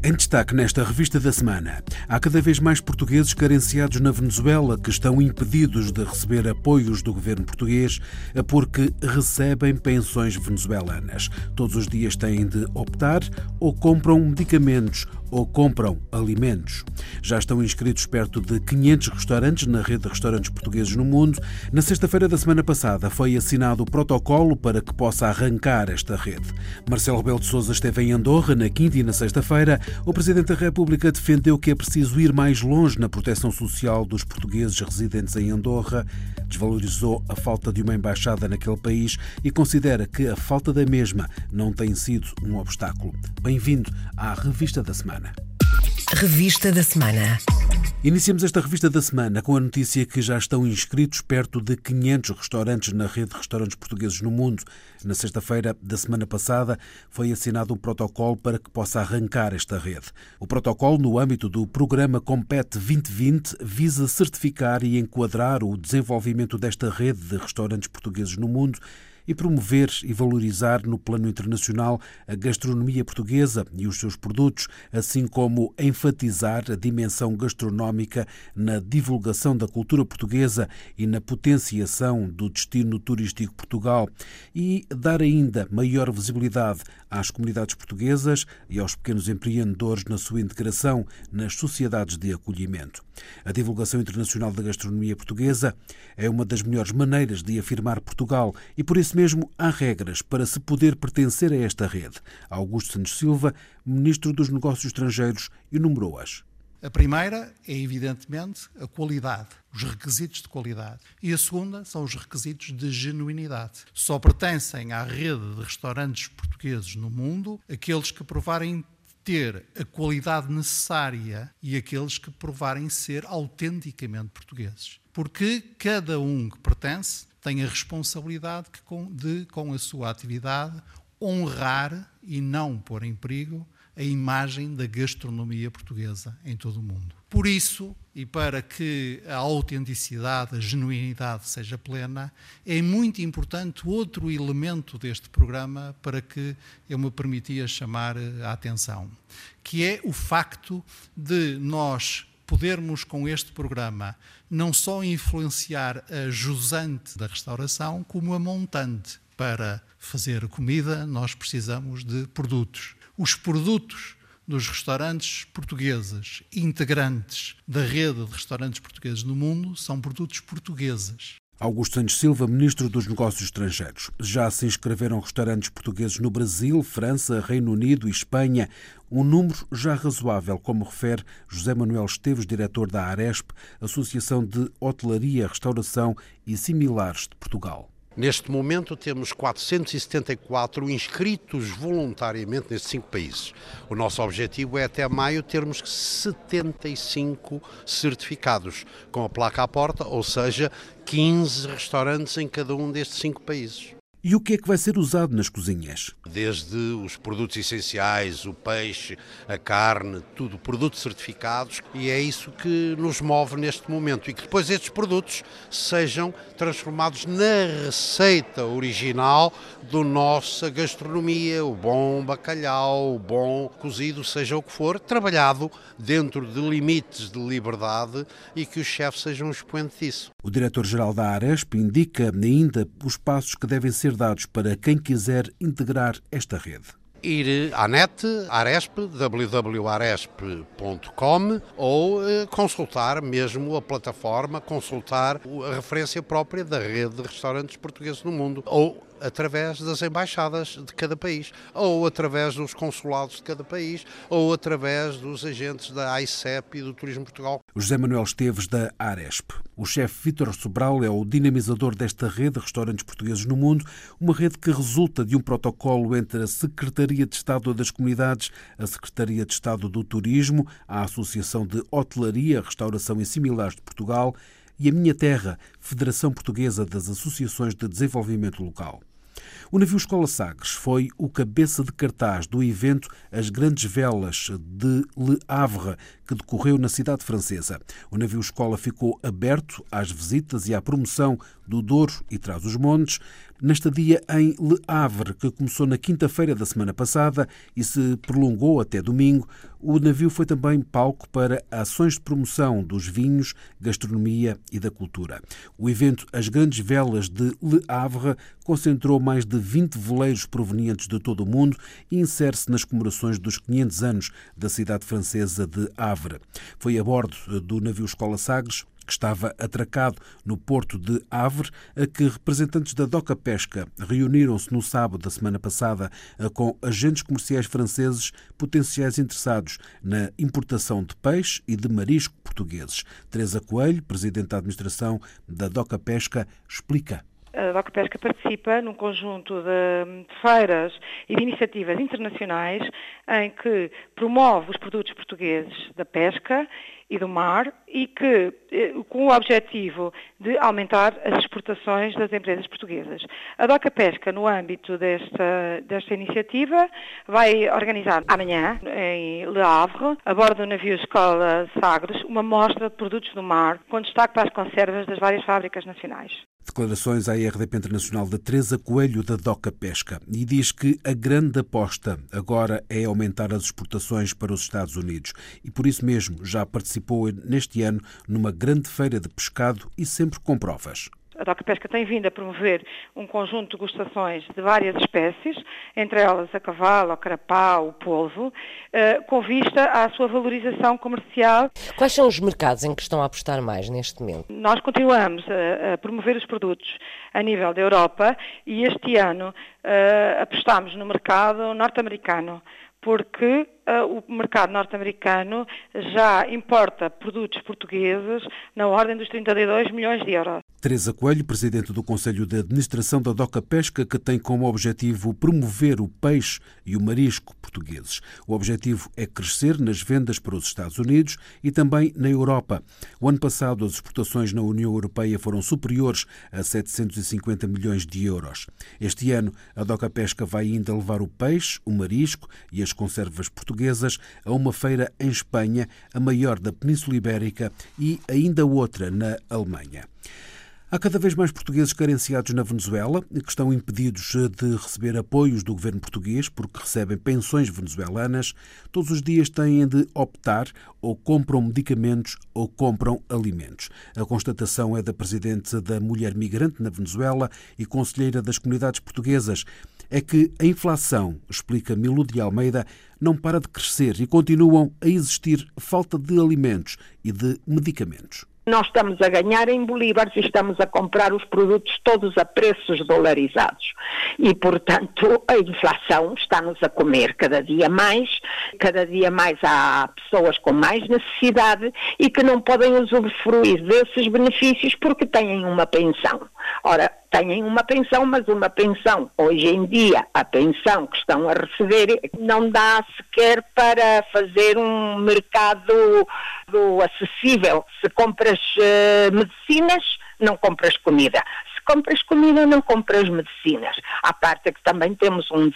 Em destaque nesta revista da semana, há cada vez mais portugueses carenciados na Venezuela que estão impedidos de receber apoios do governo português porque recebem pensões venezuelanas. Todos os dias têm de optar ou compram medicamentos ou compram alimentos. Já estão inscritos perto de 500 restaurantes na rede de restaurantes portugueses no mundo. Na sexta-feira da semana passada foi assinado o protocolo para que possa arrancar esta rede. Marcelo Rebelo de Sousa esteve em Andorra na quinta e na sexta-feira. O Presidente da República defendeu que é preciso ir mais longe na proteção social dos portugueses residentes em Andorra, desvalorizou a falta de uma embaixada naquele país e considera que a falta da mesma não tem sido um obstáculo. Bem-vindo à Revista da Semana. Revista da Semana. Iniciamos esta revista da semana com a notícia que já estão inscritos perto de 500 restaurantes na rede de restaurantes portugueses no mundo. Na sexta-feira da semana passada foi assinado um protocolo para que possa arrancar esta rede. O protocolo, no âmbito do programa Compete 2020, visa certificar e enquadrar o desenvolvimento desta rede de restaurantes portugueses no mundo e promover e valorizar no plano internacional a gastronomia portuguesa e os seus produtos, assim como enfatizar a dimensão gastronómica na divulgação da cultura portuguesa e na potenciação do destino turístico Portugal e dar ainda maior visibilidade às comunidades portuguesas e aos pequenos empreendedores na sua integração nas sociedades de acolhimento. A divulgação internacional da gastronomia portuguesa é uma das melhores maneiras de afirmar Portugal e por isso mesmo há regras para se poder pertencer a esta rede. Augusto Santos Silva, Ministro dos Negócios Estrangeiros, enumerou-as. A primeira é, evidentemente, a qualidade, os requisitos de qualidade. E a segunda são os requisitos de genuinidade. Só pertencem à rede de restaurantes portugueses no mundo aqueles que provarem ter a qualidade necessária e aqueles que provarem ser autenticamente portugueses. Porque cada um que pertence tem a responsabilidade de, com a sua atividade, honrar e não pôr em perigo a imagem da gastronomia portuguesa em todo o mundo. Por isso, e para que a autenticidade, a genuinidade seja plena, é muito importante outro elemento deste programa para que eu me permitia chamar a atenção, que é o facto de nós podermos com este programa não só influenciar a jusante da restauração, como a montante. Para fazer comida, nós precisamos de produtos os produtos dos restaurantes portugueses integrantes da rede de restaurantes portugueses no mundo são produtos portugueses. Augusto Santos Silva, Ministro dos Negócios Estrangeiros. Já se inscreveram restaurantes portugueses no Brasil, França, Reino Unido e Espanha. Um número já razoável, como refere José Manuel Esteves, diretor da Aresp, Associação de Hotelaria, Restauração e Similares de Portugal. Neste momento temos 474 inscritos voluntariamente nestes cinco países. O nosso objetivo é até maio termos 75 certificados com a placa à porta, ou seja, 15 restaurantes em cada um destes cinco países. E o que é que vai ser usado nas cozinhas? Desde os produtos essenciais, o peixe, a carne, tudo, produtos certificados, e é isso que nos move neste momento. E que depois estes produtos sejam transformados na receita original da nossa gastronomia, o bom bacalhau, o bom cozido, seja o que for, trabalhado dentro de limites de liberdade e que os chefes sejam um expoente disso. O diretor-geral da Aresp indica ainda os passos que devem ser dados para quem quiser integrar esta rede. Ir à net, Aresp, www.aresp.com ou eh, consultar mesmo a plataforma, consultar a referência própria da rede de restaurantes portugueses no mundo ou através das embaixadas de cada país, ou através dos consulados de cada país, ou através dos agentes da ICEP e do Turismo Portugal. José Manuel Esteves, da Aresp. O chefe Vítor Sobral é o dinamizador desta rede de restaurantes portugueses no mundo, uma rede que resulta de um protocolo entre a Secretaria de Estado das Comunidades, a Secretaria de Estado do Turismo, a Associação de Hotelaria, Restauração e Similares de Portugal e a Minha Terra, Federação Portuguesa das Associações de Desenvolvimento Local. O navio Escola Sagres foi o cabeça de cartaz do evento As Grandes Velas de Le Havre, que decorreu na cidade francesa. O navio Escola ficou aberto às visitas e à promoção do Douro e Trás-os-Montes, na estadia em Le Havre, que começou na quinta-feira da semana passada e se prolongou até domingo, o navio foi também palco para ações de promoção dos vinhos, gastronomia e da cultura. O evento As Grandes Velas de Le Havre concentrou mais de 20 veleiros provenientes de todo o mundo e insere-se nas comemorações dos 500 anos da cidade francesa de Havre. Foi a bordo do navio Escola Sagres que estava atracado no porto de Havre, a que representantes da Doca Pesca reuniram-se no sábado da semana passada com agentes comerciais franceses potenciais interessados na importação de peixe e de marisco portugueses. Teresa Coelho, presidente da administração da Doca Pesca, explica a DOC Pesca participa num conjunto de, feiras e de iniciativas internacionais em que promove os produtos portugueses da pesca e do mar e que, eh, com o objetivo de aumentar as exportações das empresas portuguesas. A DOCA Pesca, no âmbito desta, desta iniciativa, vai organizar amanhã, em Le Havre, a bordo do navio Escola Sagres, uma mostra de produtos do mar, com destaque para as conservas das várias fábricas nacionais. Declarações à RDP Internacional de Teresa Coelho da Doca Pesca e diz que a grande aposta agora é aumentar as exportações para os Estados Unidos e por isso mesmo já participou neste ano numa grande feira de pescado e sempre com provas. A DOC Pesca tem vindo a promover um conjunto de degustações de várias espécies, entre elas a cavalo, a carapau, o polvo, eh, com vista à sua valorização comercial. Quais são os mercados em que estão a apostar mais neste momento? Nós continuamos a, promover os produtos a nível da Europa e este ano eh, apostamos no mercado norte-americano porque uh, o mercado norte-americano já importa produtos portugueses na ordem dos 32 milhões de euros. Teresa Coelho, presidente do Conselho de Administração da Doca Pesca, que tem como objetivo promover o peixe e o marisco portugueses. O objetivo é crescer nas vendas para os Estados Unidos e também na Europa. O ano passado, as exportações na União Europeia foram superiores a 750 milhões de euros. Este ano, a Doca Pesca vai ainda levar o peixe, o marisco e as conservas portuguesas a uma feira em Espanha, a maior da Península Ibérica, e ainda outra na Alemanha. Há cada vez mais portugueses carenciados na Venezuela que estão impedidos de receber apoios do governo português porque recebem pensões venezuelanas. Todos os dias têm de optar ou compram medicamentos ou compram alimentos. A constatação é da presidente da Mulher Migrante na Venezuela e conselheira das comunidades portuguesas. É que a inflação, explica Milu de Almeida, não para de crescer e continuam a existir falta de alimentos e de medicamentos. Nós estamos a ganhar em bolívares e estamos a comprar os produtos todos a preços dolarizados. E, portanto, a inflação está-nos a comer cada dia mais, cada dia mais há pessoas com mais necessidade e que não podem usufruir desses benefícios porque têm uma pensão. Ora, têm uma pensão, mas uma pensão, hoje em dia, a pensão que estão a receber não dá sequer para fazer um mercado acessível. Se compras uh, medicinas, não compras comida. Se compras comida, não compras medicinas. À parte que também temos um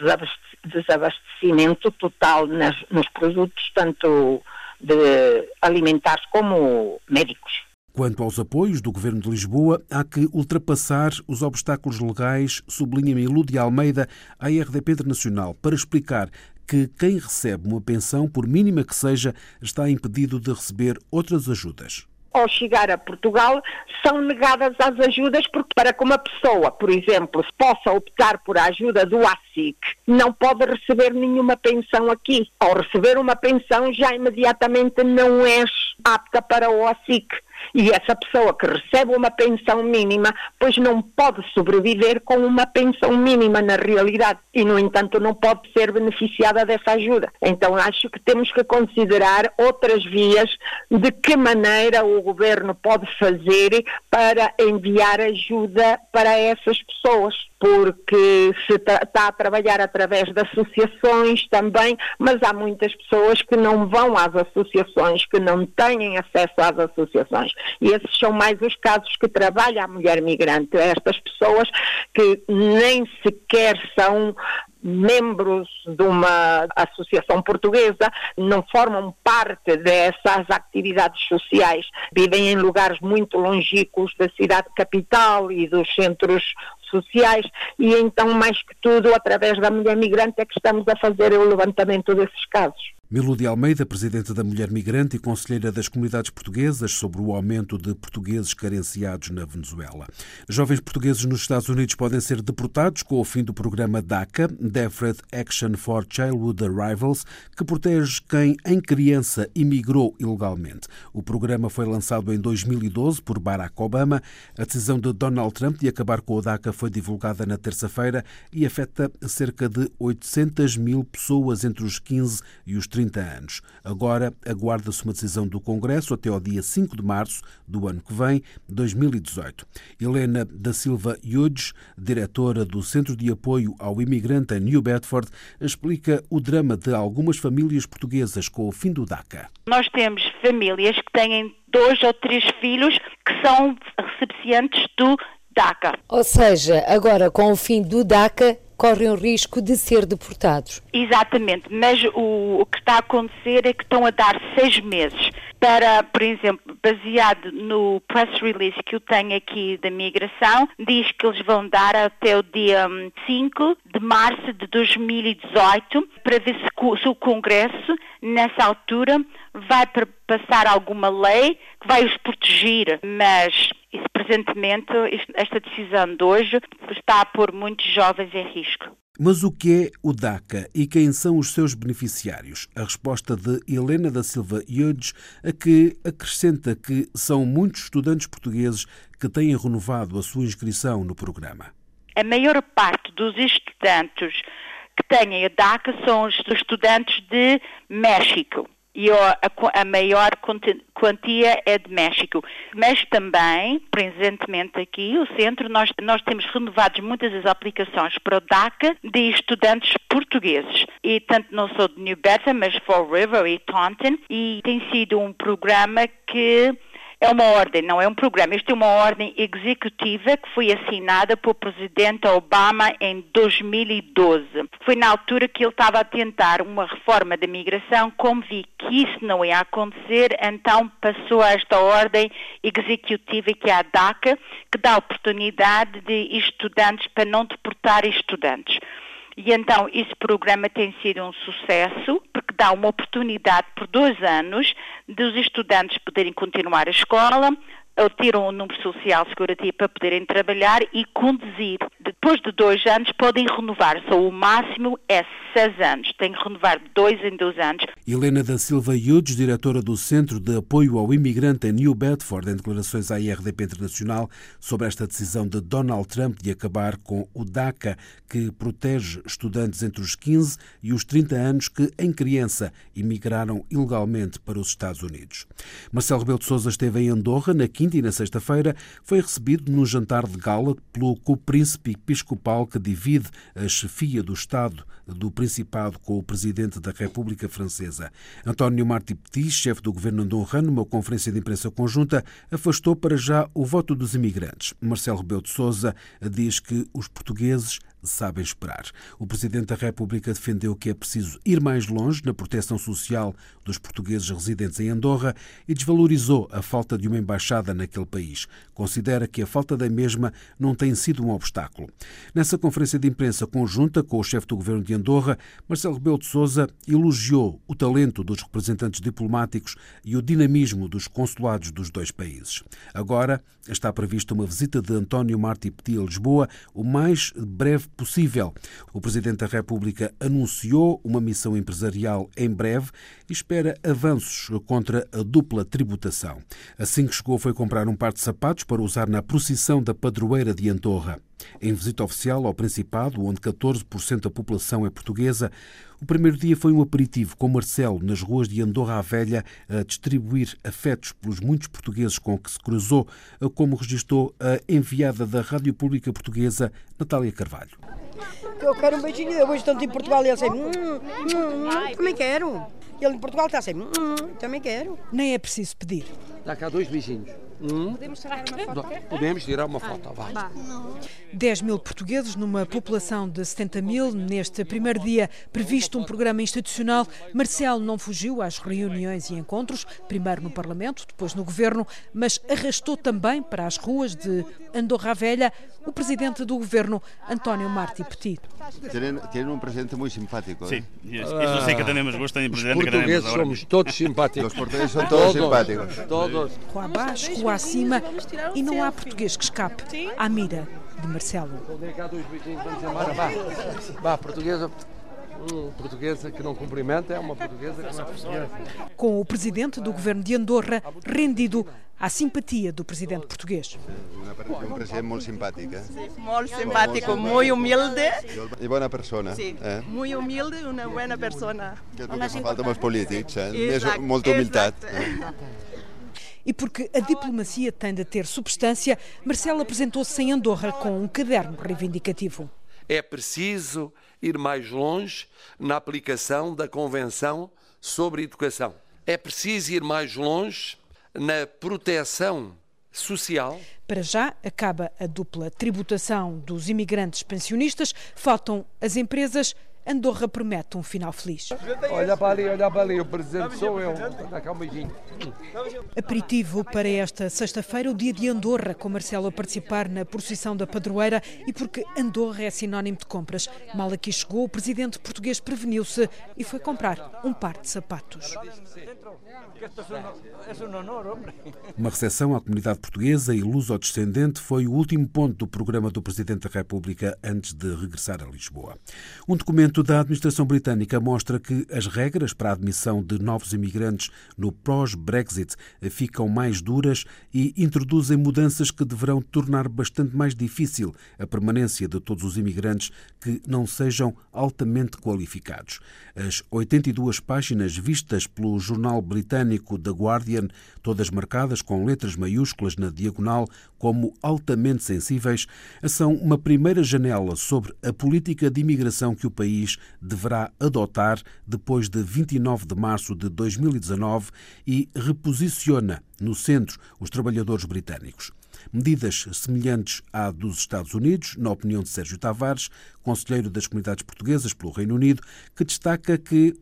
desabastecimento total nas, nos produtos, tanto de alimentares como médicos. Quanto aos apoios do Governo de Lisboa, há que ultrapassar os obstáculos legais, sublinha Milu de Almeida à RDP Internacional, para explicar que quem recebe uma pensão, por mínima que seja, está impedido de receber outras ajudas ao chegar a Portugal, são negadas as ajudas, porque para que uma pessoa, por exemplo, possa optar por a ajuda do ASIC, não pode receber nenhuma pensão aqui. Ao receber uma pensão, já imediatamente não és apta para o ASIC. E essa pessoa que recebe uma pensão mínima, pois não pode sobreviver com uma pensão mínima na realidade e, no entanto, não pode ser beneficiada dessa ajuda. Então, acho que temos que considerar outras vias de que maneira o governo pode fazer para enviar ajuda para essas pessoas porque se está a trabalhar através de associações também, mas há muitas pessoas que não vão às associações, que não têm acesso às associações. E esses são mais os casos que trabalha a mulher migrante. Estas pessoas que nem sequer são membros de uma associação portuguesa, não formam parte dessas atividades sociais, vivem em lugares muito longínquos da cidade capital e dos centros sociais e então, mais que tudo, através da mulher migrante é que estamos a fazer o levantamento desses casos. Milo de Almeida, presidente da Mulher Migrante e conselheira das comunidades portuguesas sobre o aumento de portugueses carenciados na Venezuela. Jovens portugueses nos Estados Unidos podem ser deportados com o fim do programa DACA, Deferred Action for Childhood Arrivals, que protege quem em criança imigrou ilegalmente. O programa foi lançado em 2012 por Barack Obama. A decisão de Donald Trump de acabar com o DACA foi divulgada na terça-feira e afeta cerca de 800 mil pessoas entre os 15 e os 30 30 anos. Agora aguarda-se uma decisão do Congresso até ao dia 5 de março do ano que vem, 2018. Helena da Silva Hughes, diretora do Centro de Apoio ao Imigrante em New Bedford, explica o drama de algumas famílias portuguesas com o fim do DACA. Nós temos famílias que têm dois ou três filhos que são recipientes do DACA. Ou seja, agora com o fim do DACA, correm o risco de ser deportados. Exatamente, mas o, o, que está a acontecer é que estão a dar seis meses para, por exemplo, baseado no press release que eu tenho aqui da migração, diz que eles vão dar até o dia 5 hum, de março de 2018 para ver se, se o Congresso, nessa altura, vai passar alguma lei que vai os proteger, mas isso, presentemente, esta decisão de hoje está a pôr muitos jovens em risco. Mas o que é o DACA e quem são os seus beneficiários? A resposta de Helena da Silva Iudes, a que acrescenta que são muitos estudantes portugueses que têm renovado a sua inscrição no programa. A maior parte dos estudantes que têm a DACA são os estudantes de México e a, maior quantia é de México. Mas também, presentemente aqui, o centro, nós, nós temos renovado muitas das aplicações para o DACA de estudantes portugueses. E tanto não sou de New Bedford, mas Fall River e Taunton, e tem sido um programa que é uma ordem, não é um programa. Isto é uma ordem executiva que foi assinada pelo presidente Obama em 2012. Foi na altura que ele estava a tentar uma reforma da migração, como vi que isso não ia acontecer, então passou a esta ordem executiva que é a DACA, que dá oportunidade de estudantes para não deportar estudantes. E então esse programa tem sido um sucesso, porque dá uma oportunidade por dois anos dos estudantes poderem continuar a escola, tiram o número social segurança para poderem trabalhar e conduzir. Depois de dois anos podem renovar, só o máximo é seis anos. Tem que renovar de dois em dois anos. Helena da Silva Yudes, diretora do Centro de Apoio ao Imigrante em New Bedford, em declarações à IRDP Internacional sobre esta decisão de Donald Trump de acabar com o DACA, que protege estudantes entre os 15 e os 30 anos que, em criança, imigraram ilegalmente para os Estados Unidos. Marcelo Rebelo de Sousa esteve em Andorra na quinta e na sexta-feira foi recebido num jantar de gala pelo co-príncipe episcopal que divide a chefia do Estado do Principado com o presidente da República Francesa. António Marti Petit, chefe do governo andorrano, numa conferência de imprensa conjunta, afastou para já o voto dos imigrantes. Marcelo Rebelo de Sousa diz que os portugueses sabem esperar. O Presidente da República defendeu que é preciso ir mais longe na proteção social dos portugueses residentes em Andorra e desvalorizou a falta de uma embaixada naquele país. Considera que a falta da mesma não tem sido um obstáculo. Nessa conferência de imprensa conjunta com o chefe do governo de Andorra, Marcelo Rebelo de Sousa elogiou o talento dos representantes diplomáticos e o dinamismo dos consulados dos dois países. Agora está prevista uma visita de António Marti Petit a Lisboa o mais breve possível. O Presidente da República anunciou uma missão empresarial em breve e espera avanços contra a dupla tributação. Assim que chegou, foi comprar um par de sapatos para usar na procissão da padroeira de Andorra. Em visita oficial ao Principado, onde 14% da população é portuguesa, o primeiro dia foi um aperitivo com Marcelo nas ruas de Andorra à Velha a distribuir afetos pelos muitos portugueses com que se cruzou, como registrou a enviada da Rádio Pública Portuguesa, Natália Carvalho. Eu quero um beijinho, eu vejo tanto em Portugal e ele assim, hum, hum, hum, também quero. Ele em Portugal está assim, hum, também quero. Nem é preciso pedir. Dá cá dois beijinhos. Hum? Podemos tirar uma foto? Podemos tirar uma foto, vai. 10 mil portugueses numa população de 70 mil. Neste primeiro dia previsto um programa institucional, Marcelo não fugiu às reuniões e encontros, primeiro no Parlamento, depois no Governo, mas arrastou também para as ruas de Andorra Velha o presidente do Governo, António Marti Petit. Tienen, um presidente muito simpático. Sim, isso, isso sim que temos gosto em presidente. Os portugueses somos todos simpáticos. Os portugueses são todos, simpáticos. Todos. Rua abaixo, rua acima e não há português que escape à mira de Marcelo. Vá, portuguesa. Hum, portuguesa que não cumprimenta é uma portuguesa que não é portuguesa. Com o presidente do governo de Andorra rendido à simpatia do presidente português. Um presidente muito simpático. Muito simpático, muito humilde. E boa pessoa. Sim, eh? muito humilde e uma boa pessoa. Que é o que falta aos políticos, eh? Muita humildade. E porque a diplomacia tem de ter substância, Marcelo apresentou-se em Andorra com um caderno reivindicativo. É preciso ir mais longe na aplicação da Convenção sobre Educação. É preciso ir mais longe na proteção social. Para já acaba a dupla tributação dos imigrantes pensionistas, faltam as empresas Andorra promete um final feliz. Olha para ali, olha para ali, o presidente sou eu. Dá cá um beijinho. Aperitivo para esta sexta-feira, o dia de Andorra, com Marcelo a participar na procissão da padroeira e porque Andorra é sinónimo de compras. Mal aqui chegou, o presidente português preveniu-se e foi comprar um par de sapatos. Uma recepção à comunidade portuguesa e luso-descendente foi o último ponto do programa do Presidente da República antes de regressar a Lisboa. Um documento da administração britânica mostra que as regras para a admissão de novos imigrantes no pós-Brexit ficam mais duras e introduzem mudanças que deverão tornar bastante mais difícil a permanência de todos os imigrantes que não sejam altamente qualificados. As 82 páginas vistas pelo jornal britânico The Guardian, todas marcadas com letras maiúsculas na diagonal como altamente sensíveis, são uma primeira janela sobre a política de imigração que o país deverá adotar depois de 29 de março de 2019 e reposiciona no centro os trabalhadores britânicos. Medidas semelhantes à dos Estados Unidos, na opinião de Sérgio Tavares, conselheiro das comunidades portuguesas pelo Reino Unido, que destaca que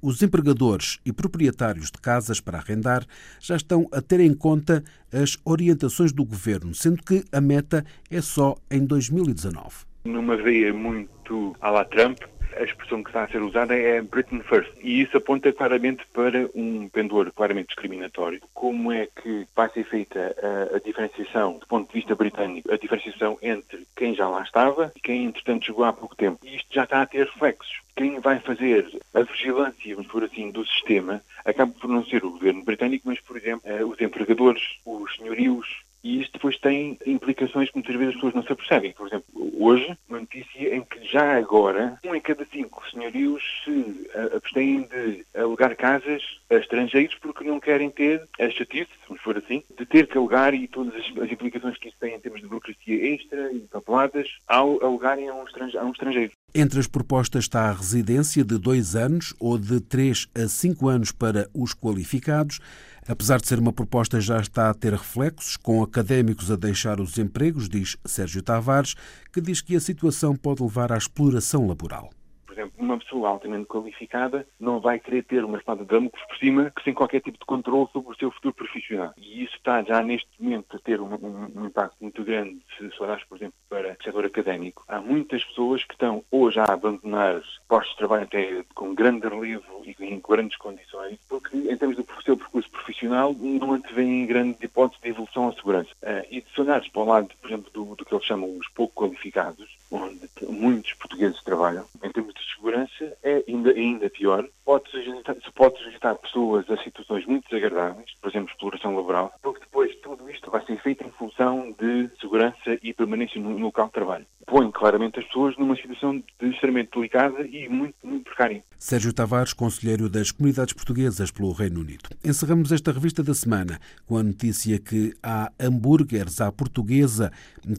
os empregadores e proprietários de casas para arrendar já estão a ter em conta as orientações do governo, sendo que a meta é só em 2019. Numa veia muito à la Trump, a expressão que está a ser usada é Britain First. E isso aponta claramente para um pendor claramente discriminatório. Como é que vai ser feita a, a, diferenciação, do ponto de vista britânico, a diferenciação entre quem já lá estava e quem, entretanto, chegou há pouco tempo. E isto já está a ter reflexos. Quem vai fazer a vigilância, vamos por assim, do sistema, acaba por não ser o governo britânico, mas, por exemplo, eh, os empregadores, os senhorios, e isto depois tem implicações que muitas vezes as pessoas não se apercebem. Por exemplo, hoje, uma notícia em que já agora, um em cada cinco senhorios se abstêm de alugar casas a estrangeiros porque não querem ter a chatice, vamos for assim, de ter que alugar e todas as, implicações que isso tem em termos de burocracia extra e papeladas ao alugarem a um estrangeiro. Entre as propostas está a residência de dois anos ou de três a cinco anos para os qualificados. Apesar de ser uma proposta, já está a ter reflexos, com académicos a deixar os empregos, diz Sérgio Tavares, que diz que a situação pode levar à exploração laboral exemplo, uma pessoa altamente qualificada não vai querer ter uma espada de Damocles por cima sem qualquer tipo de controle sobre o seu futuro profissional. E isso está já neste momento a ter um, um, um impacto muito grande, se olhares, por exemplo, para o setor académico. Há muitas pessoas que estão hoje a abandonar postos de trabalho até com grande relevo e em grandes condições, porque em termos do seu percurso profissional não antevêm grande hipótese de evolução à segurança. Uh, e se olhares para o lado, por exemplo, do, do que eles chamam os pouco qualificados, onde muitos portugueses trabalham, em termos de segurança é ainda, ainda pior. Pode se pode pessoas a situações muito desagradáveis, por exemplo, exploração laboral, porque depois tudo isto vai ser feito em função de segurança e permanência no, no local de trabalho. Põe claramente as pessoas numa situação de extremamente delicada e muito, muito preferem. Sérgio Tavares, conselheiro das comunidades portuguesas pelo Reino Unido. Encerramos esta revista da semana com a notícia que há hambúrgueres à portuguesa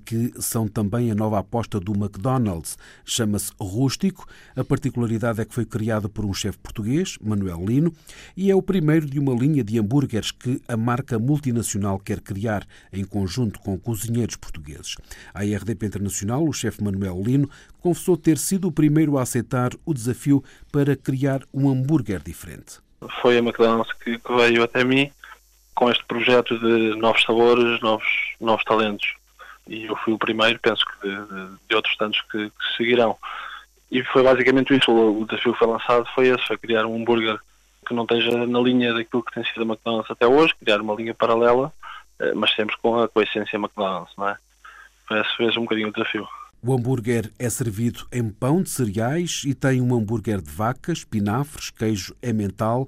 que são também a nova aposta do McDonald's. Chama-se Rústico. A particularidade é que foi criado por um chefe português, Manuel Lino, e é o primeiro de uma linha de hambúrgueres que a marca multinacional quer criar em conjunto com cozinheiros portugueses. A RDP Internacional, o chefe Manuel Lino, confessou ter sido o primeiro a aceitar o desafio para criar um hambúrguer diferente. Foi a McDonald's que veio até mim com este projeto de novos sabores, novos, novos talentos. E eu fui o primeiro, penso que de, de, outros tantos que, que, seguirão. E foi basicamente isso. O, desafio que foi lançado foi esse, foi criar um hambúrguer que não esteja na linha daquilo que tem sido a McDonald's até hoje, criar uma linha paralela, eh, mas sempre com a, com a essência McDonald's, não é? Foi esse um bocadinho o desafio. O hambúrguer é servido em pão de cereais e tem um hambúrguer de vaca, espinafres, queijo emmental,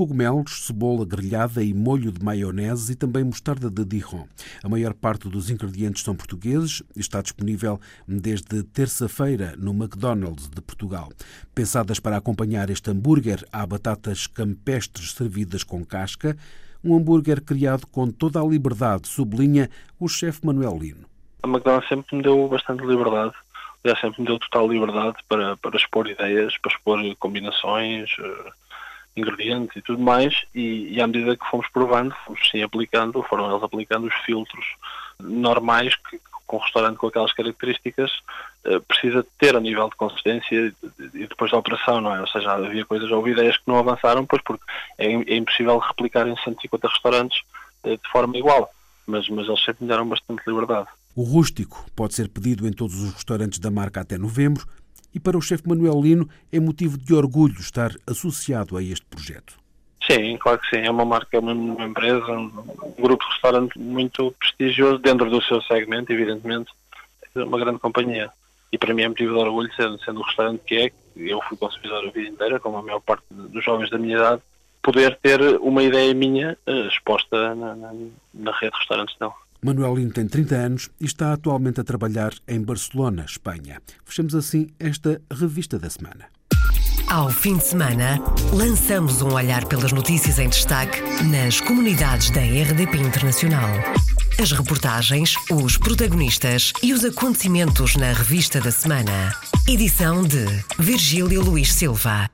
cogumelos, cebola grelhada e molho de maionese e também mostarda de Dijon. A maior parte dos ingredientes são portugueses e está disponível desde terça-feira no McDonald's de Portugal. Pensadas para acompanhar este hambúrguer, há batatas campestres servidas com casca, um hambúrguer criado com toda a liberdade, sublinha o chefe Manuel Lino a McDonald's sempre me deu bastante liberdade. Aliás, sempre me deu total liberdade para, para expor ideias, para expor combinações, uh, ingredientes e tudo mais. E, e, à medida que fomos provando, fomos sim aplicando, foram eles aplicando os filtros normais que, com um restaurante com aquelas características uh, precisa ter a nível de consistência e depois da operação, não é? Ou seja, havia coisas, houve ideias que não avançaram, pois porque é, é impossível replicar em 150 restaurantes uh, de forma igual. Mas, mas eles sempre me deram bastante liberdade. O rústico pode ser pedido em todos os restaurantes da marca até novembro e para o chefe Manuel Lino é motivo de orgulho estar associado a este projeto. Sim, claro que sim. É uma marca, é uma empresa, um grupo de restaurante muito prestigioso dentro do seu segmento, evidentemente. É uma grande companhia. E para mim é motivo de orgulho, sendo, sendo o restaurante que é, eu fui consumidor a vida inteira, como a maior parte dos jovens da minha idade, poder ter uma ideia minha uh, exposta na, na, na rede de restaurantes dela. Manuelino tem 30 anos e está atualmente a trabalhar em Barcelona, Espanha. Fechamos assim esta revista da semana. Ao fim de semana, lançamos um olhar pelas notícias em destaque nas comunidades da RDP Internacional. As reportagens, os protagonistas e os acontecimentos na revista da semana. Edição de Virgílio Luís Silva.